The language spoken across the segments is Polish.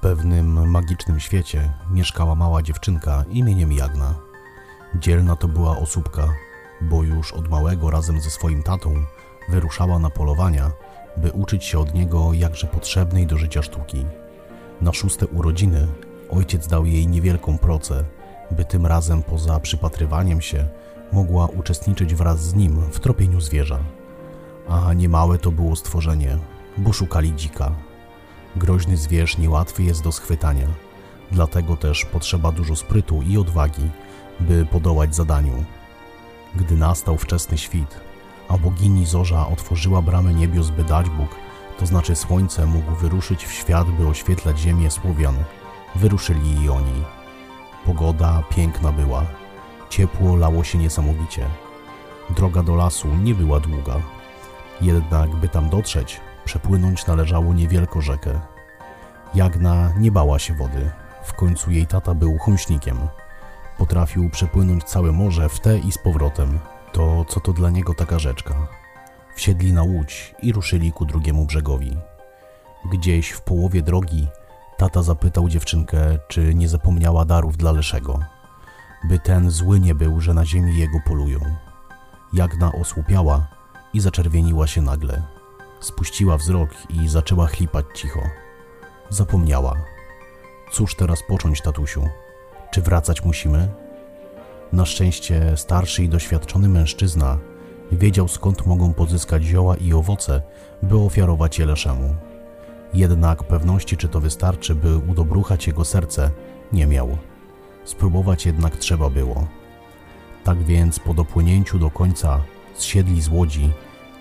pewnym magicznym świecie mieszkała mała dziewczynka imieniem Jagna. Dzielna to była osóbka, bo już od małego razem ze swoim tatą wyruszała na polowania, by uczyć się od niego jakże potrzebnej do życia sztuki. Na szóste urodziny ojciec dał jej niewielką procę, by tym razem poza przypatrywaniem się mogła uczestniczyć wraz z nim w tropieniu zwierza. A niemałe to było stworzenie, bo szukali dzika. Groźny zwierz niełatwy jest do schwytania, dlatego też potrzeba dużo sprytu i odwagi, by podołać zadaniu. Gdy nastał wczesny świt, a bogini Zorza otworzyła bramę niebios, by dać Bóg, to znaczy słońce mógł wyruszyć w świat, by oświetlać ziemię Słowian, wyruszyli i oni. Pogoda piękna była, ciepło lało się niesamowicie. Droga do lasu nie była długa, jednak by tam dotrzeć, przepłynąć należało niewielką rzekę. Jagna nie bała się wody, w końcu jej tata był chomśnikiem. Potrafił przepłynąć całe morze w te i z powrotem. To co to dla niego taka rzeczka? Wsiedli na łódź i ruszyli ku drugiemu brzegowi. Gdzieś w połowie drogi tata zapytał dziewczynkę, czy nie zapomniała darów dla Leszego, by ten zły nie był, że na ziemi jego polują. Jagna osłupiała i zaczerwieniła się nagle. Spuściła wzrok i zaczęła chlipać cicho. Zapomniała. Cóż teraz począć, tatusiu? Czy wracać musimy? Na szczęście starszy i doświadczony mężczyzna wiedział skąd mogą pozyskać zioła i owoce, by ofiarować je Leszemu. Jednak pewności, czy to wystarczy, by udobruchać jego serce, nie miał. Spróbować jednak trzeba było. Tak więc po dopłynięciu do końca zsiedli z łodzi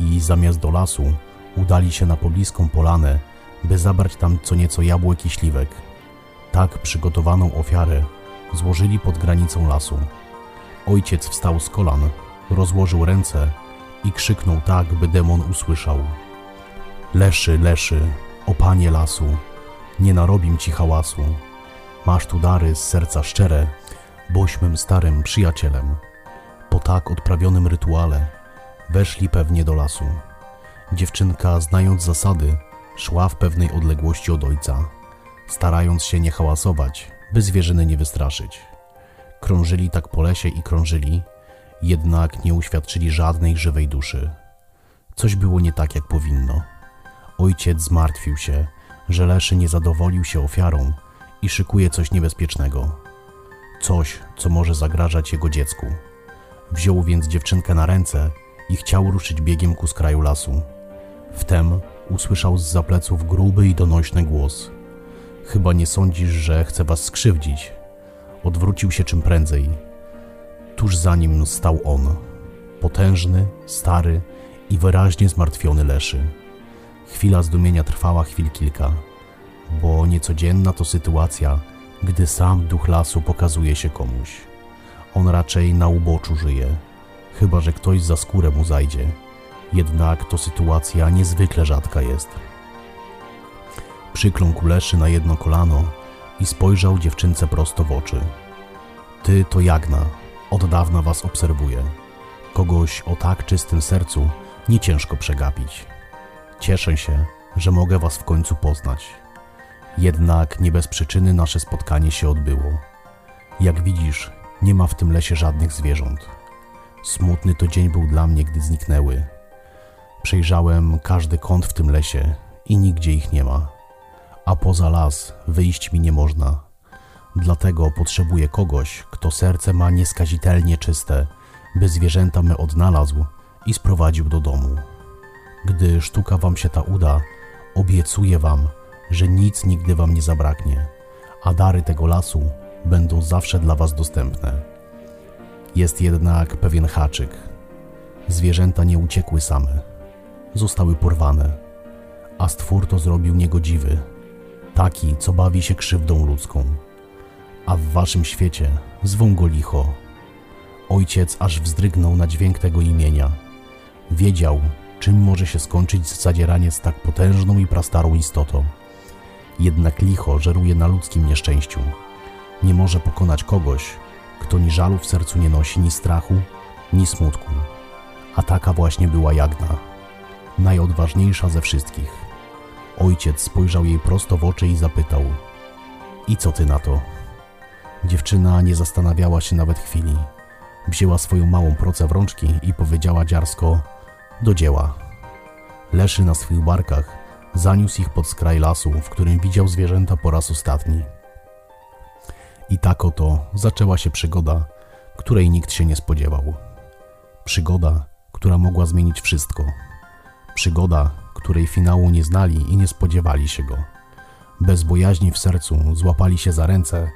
i zamiast do lasu udali się na pobliską polanę, by zabrać tam co nieco jabłek i śliwek. Tak przygotowaną ofiarę złożyli pod granicą lasu. Ojciec wstał z kolan, rozłożył ręce i krzyknął tak, by demon usłyszał. Leszy, leszy, o panie lasu, nie narobim ci hałasu. Masz tu dary z serca szczere, boś mym starym przyjacielem. Po tak odprawionym rytuale weszli pewnie do lasu. Dziewczynka, znając zasady, szła w pewnej odległości od ojca, starając się nie hałasować, by zwierzyny nie wystraszyć. Krążyli tak po lesie i krążyli, jednak nie uświadczyli żadnej żywej duszy. Coś było nie tak, jak powinno. Ojciec zmartwił się, że Leszy nie zadowolił się ofiarą i szykuje coś niebezpiecznego. Coś, co może zagrażać jego dziecku. Wziął więc dziewczynkę na ręce i chciał ruszyć biegiem ku skraju lasu. Wtem usłyszał z zapleców gruby i donośny głos. Chyba nie sądzisz, że chcę was skrzywdzić. Odwrócił się czym prędzej. Tuż za nim stał on, potężny, stary i wyraźnie zmartwiony Leszy. Chwila zdumienia trwała chwil kilka, bo niecodzienna to sytuacja, gdy sam duch lasu pokazuje się komuś. On raczej na uboczu żyje, chyba że ktoś za skórę mu zajdzie. Jednak to sytuacja niezwykle rzadka jest. Przykląkł Leszy na jedno kolano i spojrzał dziewczynce prosto w oczy. Ty to Jagna, od dawna was obserwuję. Kogoś o tak czystym sercu nie ciężko przegapić. Cieszę się, że mogę was w końcu poznać. Jednak nie bez przyczyny nasze spotkanie się odbyło. Jak widzisz, nie ma w tym lesie żadnych zwierząt. Smutny to dzień był dla mnie, gdy zniknęły. Przejrzałem każdy kąt w tym lesie i nigdzie ich nie ma. A poza las wyjść mi nie można. Dlatego potrzebuję kogoś, kto serce ma nieskazitelnie czyste, by zwierzęta me odnalazł i sprowadził do domu. Gdy sztuka wam się ta uda, obiecuję wam, że nic nigdy wam nie zabraknie, a dary tego lasu będą zawsze dla was dostępne. Jest jednak pewien haczyk. Zwierzęta nie uciekły same, zostały porwane, a stwór to zrobił niegodziwy, taki, co bawi się krzywdą ludzką. A w waszym świecie zwą go licho. Ojciec aż wzdrygnął na dźwięk tego imienia. Wiedział, czym może się skończyć zadzieranie z tak potężną i prastarą istotą. Jednak licho żeruje na ludzkim nieszczęściu. Nie może pokonać kogoś, kto ni żalu w sercu nie nosi, ni strachu, ni smutku. A taka właśnie była Jagna, najodważniejsza ze wszystkich. Ojciec spojrzał jej prosto w oczy i zapytał: I co ty na to? Dziewczyna nie zastanawiała się nawet chwili. Wzięła swoją małą procę w rączki i powiedziała dziarsko do dzieła. Leszy na swych barkach zaniósł ich pod skraj lasu, w którym widział zwierzęta po raz ostatni. I tak oto zaczęła się przygoda, której nikt się nie spodziewał. Przygoda, która mogła zmienić wszystko. Przygoda, której finału nie znali i nie spodziewali się go. Bez bojaźni w sercu złapali się za ręce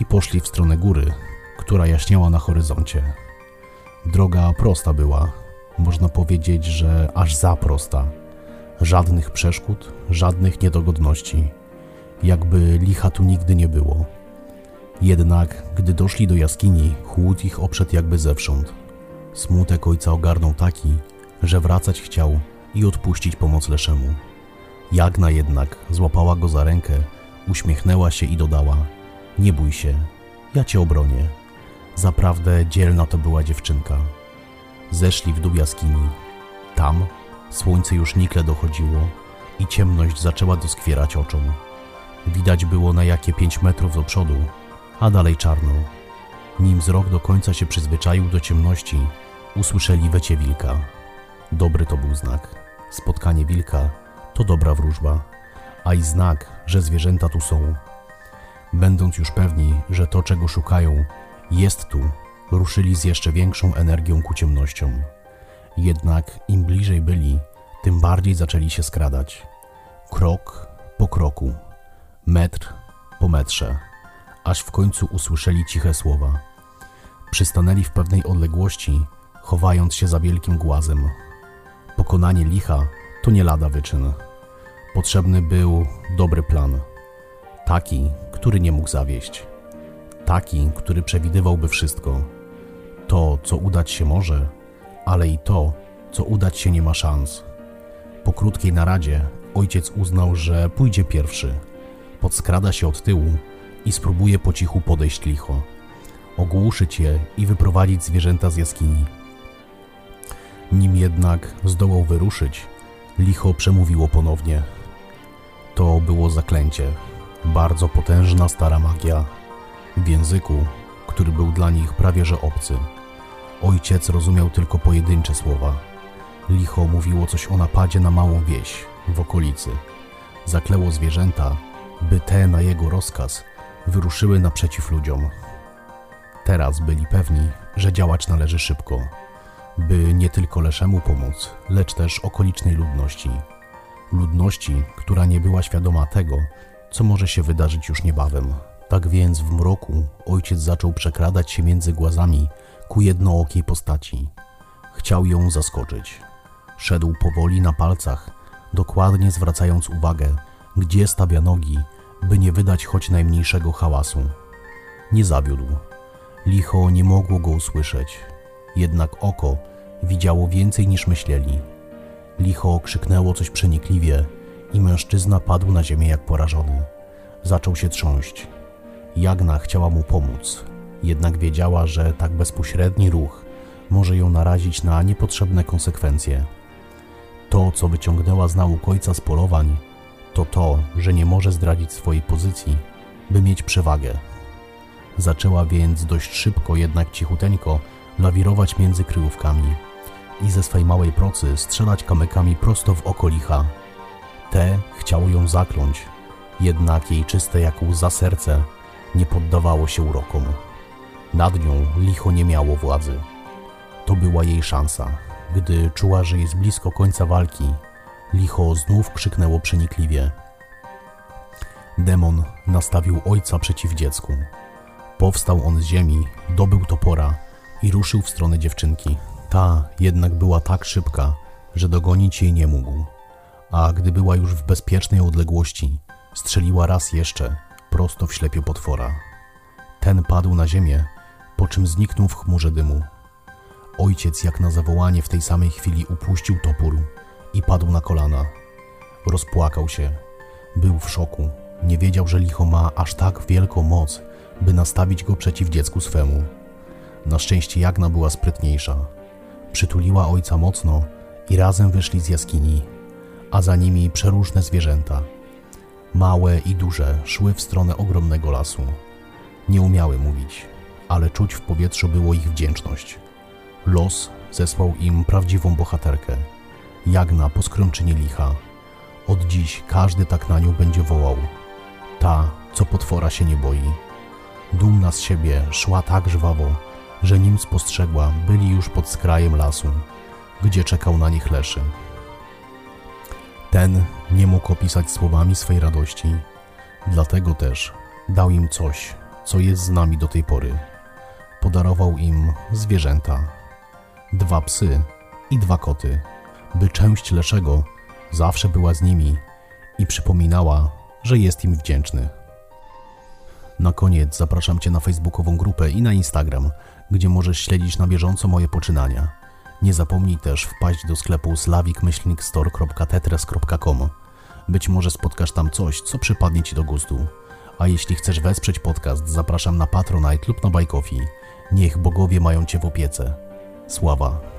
i poszli w stronę góry, która jaśniała na horyzoncie. Droga prosta była, można powiedzieć, że aż za prosta. Żadnych przeszkód, żadnych niedogodności, jakby licha tu nigdy nie było. Jednak, gdy doszli do jaskini, chłód ich oprzedł jakby zewsząd. Smutek ojca ogarnął taki, że wracać chciał i odpuścić pomoc Leszemu. Jagna jednak złapała go za rękę, uśmiechnęła się i dodała: Nie bój się, ja cię obronię. Zaprawdę dzielna to była dziewczynka. Zeszli w dół jaskini. Tam słońce już nikle dochodziło i ciemność zaczęła doskwierać oczom. Widać było na jakie pięć metrów do przodu, a dalej czarno. Nim wzrok do końca się przyzwyczaił do ciemności, usłyszeli wecie wilka. Dobry to był znak. Spotkanie wilka to dobra wróżba, a i znak, że zwierzęta tu są. Będąc już pewni, że to, czego szukają, jest tu, ruszyli z jeszcze większą energią ku ciemnościom. Jednak im bliżej byli, tym bardziej zaczęli się skradać. Krok po kroku, metr po metrze, aż w końcu usłyszeli ciche słowa. Przystanęli w pewnej odległości, chowając się za wielkim głazem. Pokonanie licha to nie lada wyczyn. Potrzebny był dobry plan. Taki, który nie mógł zawieść. Taki, który przewidywałby wszystko. To, co udać się może, ale i to, co udać się nie ma szans. Po krótkiej naradzie ojciec uznał, że pójdzie pierwszy. Podskrada się od tyłu i spróbuje po cichu podejść licho. Ogłuszyć je i wyprowadzić zwierzęta z jaskini. Nim jednak zdołał wyruszyć, licho przemówiło ponownie. To było zaklęcie, bardzo potężna stara magia, w języku, który był dla nich prawie że obcy. Ojciec rozumiał tylko pojedyncze słowa. Licho mówiło coś o napadzie na małą wieś w okolicy. Zakleło zwierzęta, by te na jego rozkaz wyruszyły naprzeciw ludziom. Teraz byli pewni, że działać należy szybko, by nie tylko Leszemu pomóc, lecz też okolicznej ludności. Ludności, która nie była świadoma tego, co może się wydarzyć już niebawem. Tak więc w mroku ojciec zaczął przekradać się między głazami ku jednookiej postaci. Chciał ją zaskoczyć. Szedł powoli na palcach, dokładnie zwracając uwagę, gdzie stawia nogi, by nie wydać choć najmniejszego hałasu. Nie zawiódł. Licho nie mogło go usłyszeć, jednak oko widziało więcej niż myśleli. Licho krzyknęło coś przenikliwie i mężczyzna padł na ziemię jak porażony. Zaczął się trząść. Jagna chciała mu pomóc, jednak wiedziała, że tak bezpośredni ruch może ją narazić na niepotrzebne konsekwencje. To, co wyciągnęła z nauk ojca z polowań, to to, że nie może zdradzić swojej pozycji, by mieć przewagę. Zaczęła więc dość szybko, jednak cichuteńko, lawirować między kryjówkami i ze swej małej procy strzelać kamykami prosto w oko licha. Te chciało ją zakląć, jednak jej czyste jak łza serce nie poddawało się urokom. Nad nią licho nie miało władzy. To była jej szansa. Gdy czuła, że jest blisko końca walki, licho znów krzyknęło przenikliwie. Demon nastawił ojca przeciw dziecku. Powstał on z ziemi, dobył topora i ruszył w stronę dziewczynki. Ta jednak była tak szybka, że dogonić jej nie mógł. A gdy była już w bezpiecznej odległości, strzeliła raz jeszcze prosto w ślepie potwora. Ten padł na ziemię, po czym zniknął w chmurze dymu. Ojciec, jak na zawołanie, w tej samej chwili upuścił topór i padł na kolana. Rozpłakał się. Był w szoku. Nie wiedział, że licho ma aż tak wielką moc, by nastawić go przeciw dziecku swemu. Na szczęście Jagna była sprytniejsza. Przytuliła ojca mocno i razem wyszli z jaskini, a za nimi przeróżne zwierzęta. Małe i duże szły w stronę ogromnego lasu. Nie umiały mówić, ale czuć w powietrzu było ich wdzięczność. Los zesłał im prawdziwą bohaterkę. Jagna po skrączynie licha. Od dziś każdy tak na nią będzie wołał. Ta, co potwora się nie boi. Dumna z siebie szła tak żwawo, że nim spostrzegła, byli już pod skrajem lasu, gdzie czekał na nich leszy. Ten nie mógł opisać słowami swej radości, dlatego też dał im coś, co jest z nami do tej pory. Podarował im zwierzęta, dwa psy i dwa koty, by część Leszego zawsze była z nimi i przypominała, że jest im wdzięczny. Na koniec zapraszam Cię na facebookową grupę i na Instagram, gdzie możesz śledzić na bieżąco moje poczynania. Nie zapomnij też wpaść do sklepu slavik-store.tetres.com. Być może spotkasz tam coś, co przypadnie Ci do gustu. A jeśli chcesz wesprzeć podcast, zapraszam na Patronite lub na Coffee. Niech bogowie mają Cię w opiece. Sława